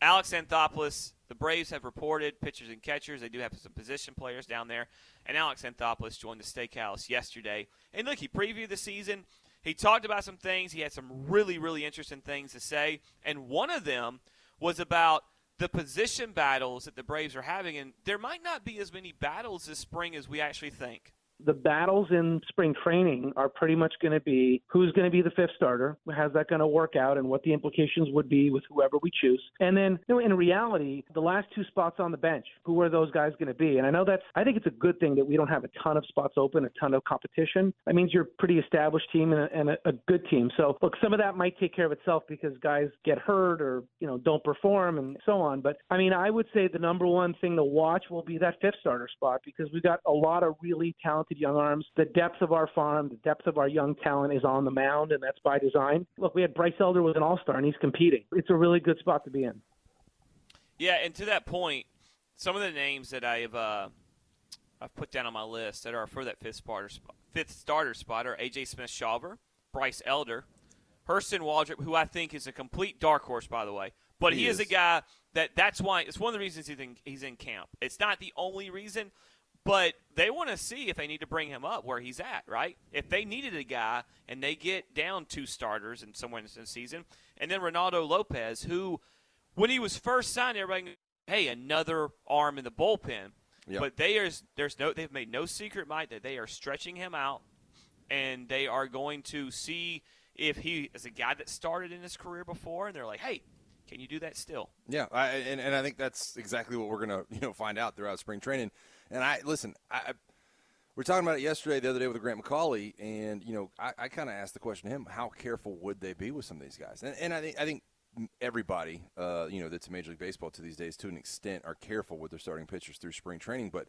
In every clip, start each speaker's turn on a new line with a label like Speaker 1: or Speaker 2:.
Speaker 1: Alex Anthopoulos, the Braves have reported pitchers and catchers. They do have some position players down there. And Alex Anthopoulos joined the steakhouse yesterday. And look, he previewed the season. He talked about some things. He had some really, really interesting things to say. And one of them was about the position battles that the Braves are having. And there might not be as many battles this spring as we actually think
Speaker 2: the battles in spring training are pretty much going to be who's going to be the fifth starter, how's that going to work out, and what the implications would be with whoever we choose. And then, you know, in reality, the last two spots on the bench, who are those guys going to be? And I know that's, I think it's a good thing that we don't have a ton of spots open, a ton of competition. That means you're a pretty established team and, a, and a, a good team. So, look, some of that might take care of itself because guys get hurt or, you know, don't perform and so on. But I mean, I would say the number one thing to watch will be that fifth starter spot because we've got a lot of really talented talented young arms. The depth of our farm, the depth of our young talent is on the mound, and that's by design. Look, we had Bryce Elder was an all star, and he's competing. It's a really good spot to be in.
Speaker 1: Yeah, and to that point, some of the names that I've uh, I've put down on my list that are for that fifth starter spot, fifth starter spot are AJ Smith Shawver, Bryce Elder, Hurston Waldrop, who I think is a complete dark horse, by the way. But he, he is. is. a guy that that's why it's one of the reasons he's in, he's in camp. It's not the only reason, but they want to see if they need to bring him up where he's at, right? If they needed a guy and they get down two starters in somewhere in the season, and then Reynaldo Lopez, who, when he was first signed, everybody, hey, another arm in the bullpen. Yep. But they are, there's no, they've made no secret, Mike, that they are stretching him out, and they are going to see if he is a guy that started in his career before, and they're like, hey, can you do that still?
Speaker 3: Yeah, I, and, and I think that's exactly what we're going to you know find out throughout spring training. And I listen, I, we are talking about it yesterday, the other day with Grant McAuley, and you know, I, I kind of asked the question to him: How careful would they be with some of these guys? And, and I think I think everybody, uh, you know, that's Major League Baseball to these days, to an extent, are careful with their starting pitchers through spring training. But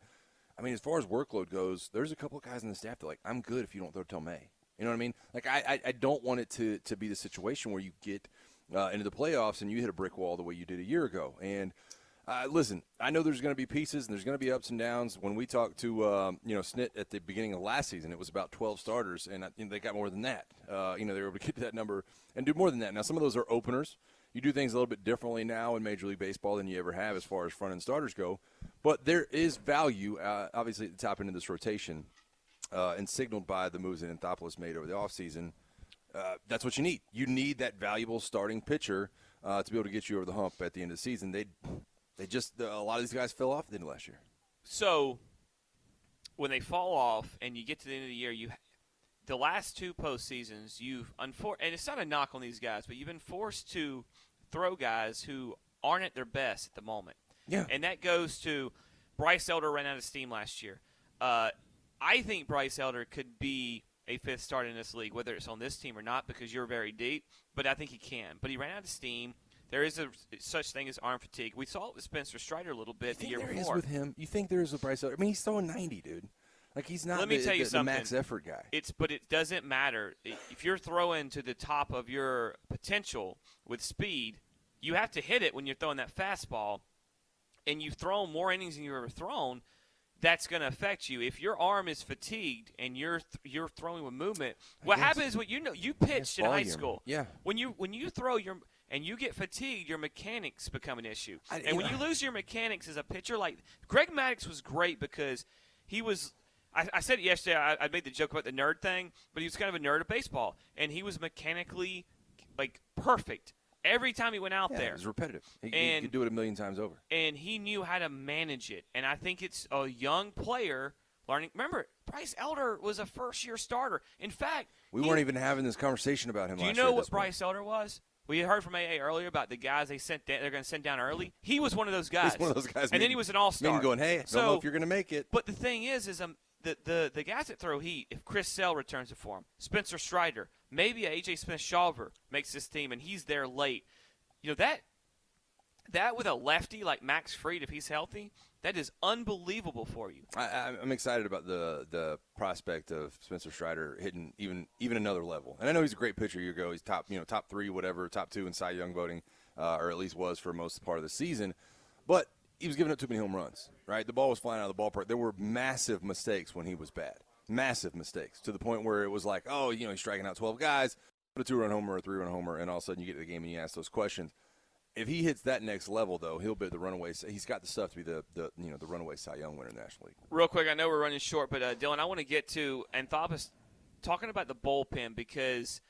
Speaker 3: I mean, as far as workload goes, there's a couple of guys in the staff that like, I'm good if you don't throw till May. You know what I mean? Like, I, I, I don't want it to to be the situation where you get uh, into the playoffs and you hit a brick wall the way you did a year ago, and uh, listen, I know there's going to be pieces and there's going to be ups and downs. When we talked to um, you know Snit at the beginning of last season, it was about 12 starters, and I, you know, they got more than that. Uh, you know, they were able to get to that number and do more than that. Now, some of those are openers. You do things a little bit differently now in Major League Baseball than you ever have as far as front end starters go. But there is value, uh, obviously, at the top end of this rotation, uh, and signaled by the moves that Anthopoulos made over the offseason. Uh, that's what you need. You need that valuable starting pitcher uh, to be able to get you over the hump at the end of the season. They they just a lot of these guys fell off the end of last year.
Speaker 1: So when they fall off and you get to the end of the year, you the last two postseasons you've unfor- and it's not a knock on these guys, but you've been forced to throw guys who aren't at their best at the moment.
Speaker 3: Yeah,
Speaker 1: and that goes to Bryce Elder ran out of steam last year. Uh, I think Bryce Elder could be a fifth start in this league, whether it's on this team or not, because you're very deep. But I think he can. But he ran out of steam. There is a such thing as arm fatigue. We saw it with Spencer Strider a little bit the year
Speaker 3: there
Speaker 1: before.
Speaker 3: with him. You think there is with Bryce? I mean, he's throwing ninety, dude. Like he's not.
Speaker 1: Let me
Speaker 3: the,
Speaker 1: tell you
Speaker 3: the,
Speaker 1: something.
Speaker 3: The max effort guy.
Speaker 1: It's but it doesn't matter if you're throwing to the top of your potential with speed. You have to hit it when you're throwing that fastball, and you've thrown more innings than you've ever thrown. That's going to affect you. If your arm is fatigued and you're th- you're throwing with movement, what happens is what you know you pitched in high school.
Speaker 3: Yeah.
Speaker 1: When you when you throw your and you get fatigued, your mechanics become an issue.
Speaker 3: I-
Speaker 1: and when you lose your mechanics as a pitcher, like Greg Maddux was great because he was. I, I said it yesterday. I, I made the joke about the nerd thing, but he was kind of a nerd of baseball, and he was mechanically like perfect every time he went out
Speaker 3: Yeah,
Speaker 1: there.
Speaker 3: it was repetitive. He, he could do it a million times over.
Speaker 1: and he knew how to manage it. And I think it's a young player learning. Remember, Bryce Elder was a first year starter. In fact,
Speaker 3: We
Speaker 1: he-
Speaker 3: weren't even having this conversation about him.
Speaker 1: Do you know what
Speaker 3: this point.
Speaker 1: Bryce Elder was? We heard from AA earlier about the guys they sent. Down, they're going to send down early. He was one of those guys.
Speaker 3: He's one of those guys.
Speaker 1: And then he was an all star.
Speaker 3: going, hey, I don't know if you're going to make it.
Speaker 1: But the thing is, is um, the, the the guys that throw heat. If Chris Sale returns to form, Spencer Strider, maybe AJ Smith Shawver makes this team, and he's there late. You know that that with a lefty like Max Fried, if he's healthy, that is unbelievable for you.
Speaker 3: I, I'm excited about the the prospect of Spencer Strider hitting even even another level. And I know he's a great pitcher. You go, he's top you know top three, whatever, top two in Cy Young voting, uh, or at least was for most part of the season. But he was giving up too many home runs. Right, the ball was flying out of the ballpark. There were massive mistakes when he was bad. Massive mistakes to the point where it was like, oh, you know, he's striking out 12 guys, put a two-run homer, a three-run homer, and all of a sudden you get to the game and you ask those questions. If he hits that next level, though, he'll be the runaway. He's got the stuff to be the, the you know the runaway Cy Young winner in the National League.
Speaker 1: Real quick, I know we're running short, but uh, Dylan, I want to get to Anthopoulos talking about the bullpen because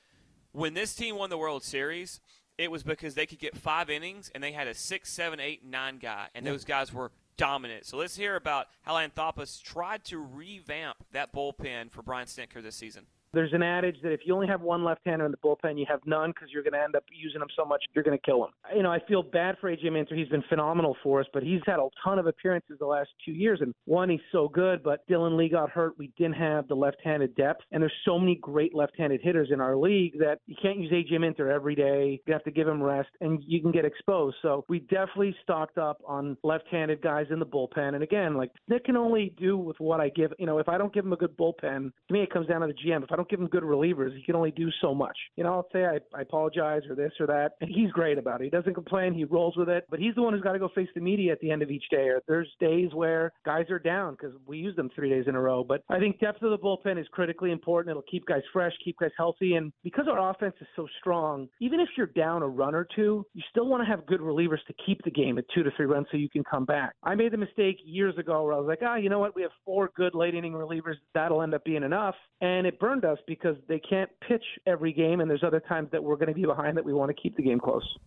Speaker 1: when this team won the World Series, it was because they could get five innings and they had a six, seven, eight, nine guy, and those guys were dominant. So let's hear about how Anthopoulos tried to revamp that bullpen for Brian Snitker this season.
Speaker 2: There's an adage that if you only have one left-hander in the bullpen, you have none because you're going to end up using him so much you're going to kill him. You know, I feel bad for AJ Minter. He's been phenomenal for us, but he's had a ton of appearances the last two years. And one, he's so good, but Dylan Lee got hurt. We didn't have the left-handed depth, and there's so many great left-handed hitters in our league that you can't use AJ Minter every day. You have to give him rest, and you can get exposed. So we definitely stocked up on left-handed guys in the bullpen. And again, like Nick can only do with what I give. You know, if I don't give him a good bullpen, to me it comes down to the GM. If I don't give him good relievers, he can only do so much. You know, I'll say I, I apologize or this or that, and he's great about it. He doesn't complain. He rolls with it, but he's the one who's got to go face the media at the end of each day. Or there's days where guys are down because we use them three days in a row. But I think depth of the bullpen is critically important. It'll keep guys fresh, keep guys healthy, and because our offense is so strong, even if you're down a run or two, you still want to have good relievers to keep the game at two to three runs so you can come back. I made the mistake years ago where I was like, ah, you know what? We have four good late inning relievers. That'll end up being enough. And it burned us because they can't pitch every game, and there's other times that we're going to be behind that we want to keep the game close.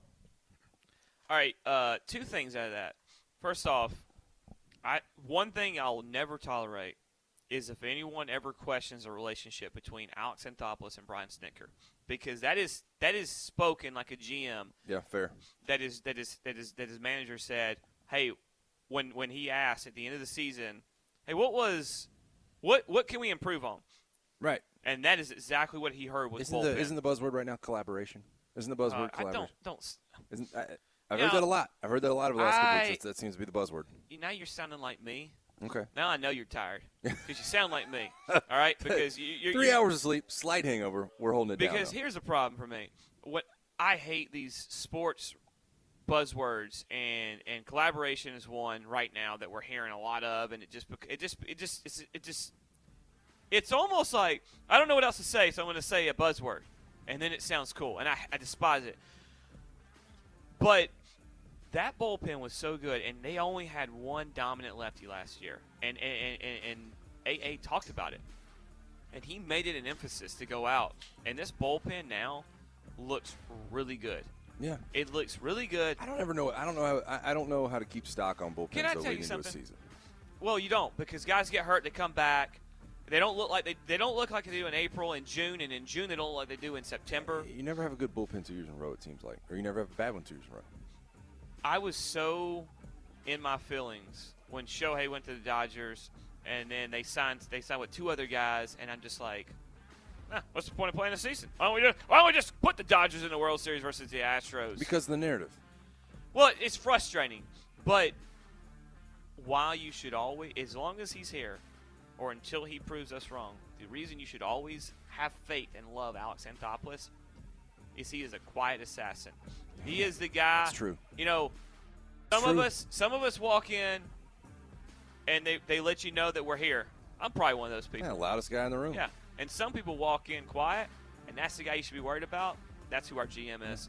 Speaker 1: All right, uh, two things out of that. First off, I one thing I'll never tolerate is if anyone ever questions the relationship between Alex Anthopoulos and Brian Snitker, because that is that is spoken like a GM.
Speaker 3: Yeah, fair.
Speaker 1: That is that is that is that his manager said, "Hey, when when he asked at the end of the season, hey, what was what what can we improve on?"
Speaker 3: Right.
Speaker 1: And that is exactly what he heard with
Speaker 3: Isn't the isn't the buzzword right now collaboration? Isn't the buzzword
Speaker 1: Uh, I
Speaker 3: collaboration?
Speaker 1: don't don't.
Speaker 3: Isn't I, I've
Speaker 1: You
Speaker 3: heard
Speaker 1: know,
Speaker 3: that a lot. I've heard that a lot over the last couple weeks. That, that seems to be the buzzword.
Speaker 1: Now you're sounding like me.
Speaker 3: Okay.
Speaker 1: Now I know you're tired because you sound like me. All right, because you, you're
Speaker 3: Three
Speaker 1: you-
Speaker 3: hours of sleep, slight hangover. We're holding it down.
Speaker 1: Because here's the problem for me. What I hate these sports buzzwords and and collaboration is one right now that we're hearing a lot of, and it just bec- it just it just it just it's almost like I don't know what else to say, so I'm going to say a buzzword, and then it sounds cool, and I, I despise it. But that bullpen was so good, and they only had one dominant lefty last year, and and and, and AA talked about it, and he made it an emphasis to go out. And this bullpen now looks really good.
Speaker 3: yeah.
Speaker 1: It looks really good.
Speaker 3: I don't ever know. I don't know. How, I, don't know how to keep stock on bullpens
Speaker 1: Can I tell you
Speaker 3: leading into a
Speaker 1: something?
Speaker 3: season.
Speaker 1: Well, you don't because guys get hurt, they come back. They don't look like they, they don't look like they do in April and June, and in June they don't look like they do in September.
Speaker 3: You never have a good bullpen two years in a row. It seems like, or you never have a bad one two years in a row.
Speaker 1: I was so in my feelings when Shohei went to the Dodgers, and then they signed they signed with two other guys, and I'm just like, "Ah, what's the point of playing the season? Why don't we just why don't we just put the Dodgers in the World Series versus the Astros?
Speaker 3: Because of the narrative.
Speaker 1: well, it's frustrating, but while you should always, as long as he's here, or until he proves us wrong, the reason you should always have faith and love Alex Anthopoulos is he is a quiet assassin. He is the guy.
Speaker 3: That's true.
Speaker 1: You know, some of us, some of us walk in, and they they let you know that we're here. I'm probably one of those people.
Speaker 3: Yeah, loudest guy in the room.
Speaker 1: Yeah. And some people walk in quiet, and that's the guy you should be worried about. That's who our GM is.